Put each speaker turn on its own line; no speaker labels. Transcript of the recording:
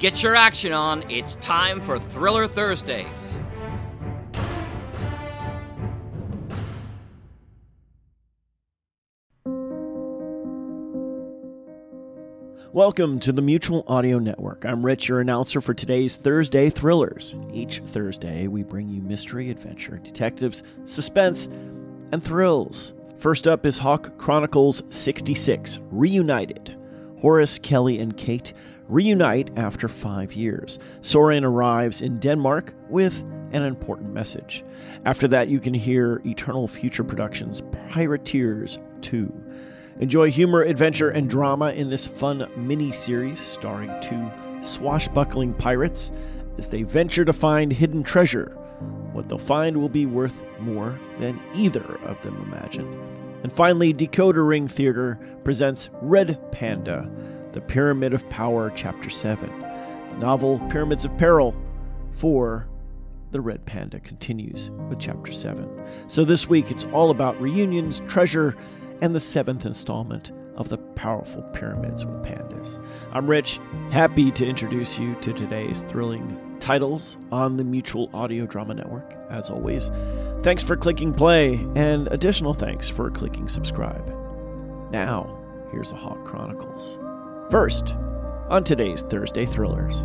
Get your action on. It's time for Thriller Thursdays.
Welcome to the Mutual Audio Network. I'm Rich, your announcer for today's Thursday Thrillers. Each Thursday, we bring you mystery, adventure, detectives, suspense, and thrills. First up is Hawk Chronicles 66 Reunited. Horace, Kelly, and Kate reunite after five years. Soren arrives in Denmark with an important message. After that, you can hear Eternal Future Productions' Pirateers 2. Enjoy humor, adventure, and drama in this fun mini series starring two swashbuckling pirates as they venture to find hidden treasure. What they'll find will be worth more than either of them imagined. And finally, Decoder Ring Theater presents Red Panda, The Pyramid of Power, Chapter 7. The novel Pyramids of Peril for the Red Panda continues with Chapter 7. So this week it's all about reunions, treasure, and the seventh installment of the powerful pyramids with pandas. I'm Rich, happy to introduce you to today's thrilling titles on the Mutual Audio Drama Network. As always, thanks for clicking play, and additional thanks for clicking subscribe. Now, here's a Hawk Chronicles. First, on today's Thursday Thrillers.